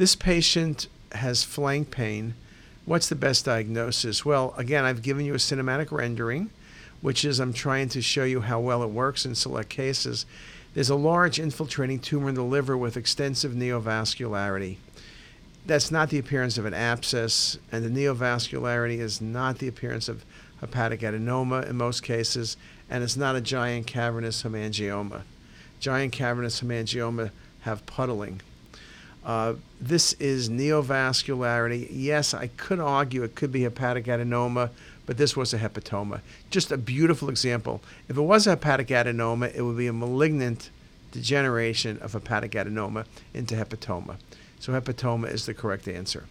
This patient has flank pain. What's the best diagnosis? Well, again, I've given you a cinematic rendering, which is I'm trying to show you how well it works in select cases. There's a large infiltrating tumor in the liver with extensive neovascularity. That's not the appearance of an abscess, and the neovascularity is not the appearance of hepatic adenoma in most cases, and it's not a giant cavernous hemangioma. Giant cavernous hemangioma have puddling. Uh, this is neovascularity. Yes, I could argue it could be hepatic adenoma, but this was a hepatoma. Just a beautiful example. If it was a hepatic adenoma, it would be a malignant degeneration of hepatic adenoma into hepatoma. So hepatoma is the correct answer.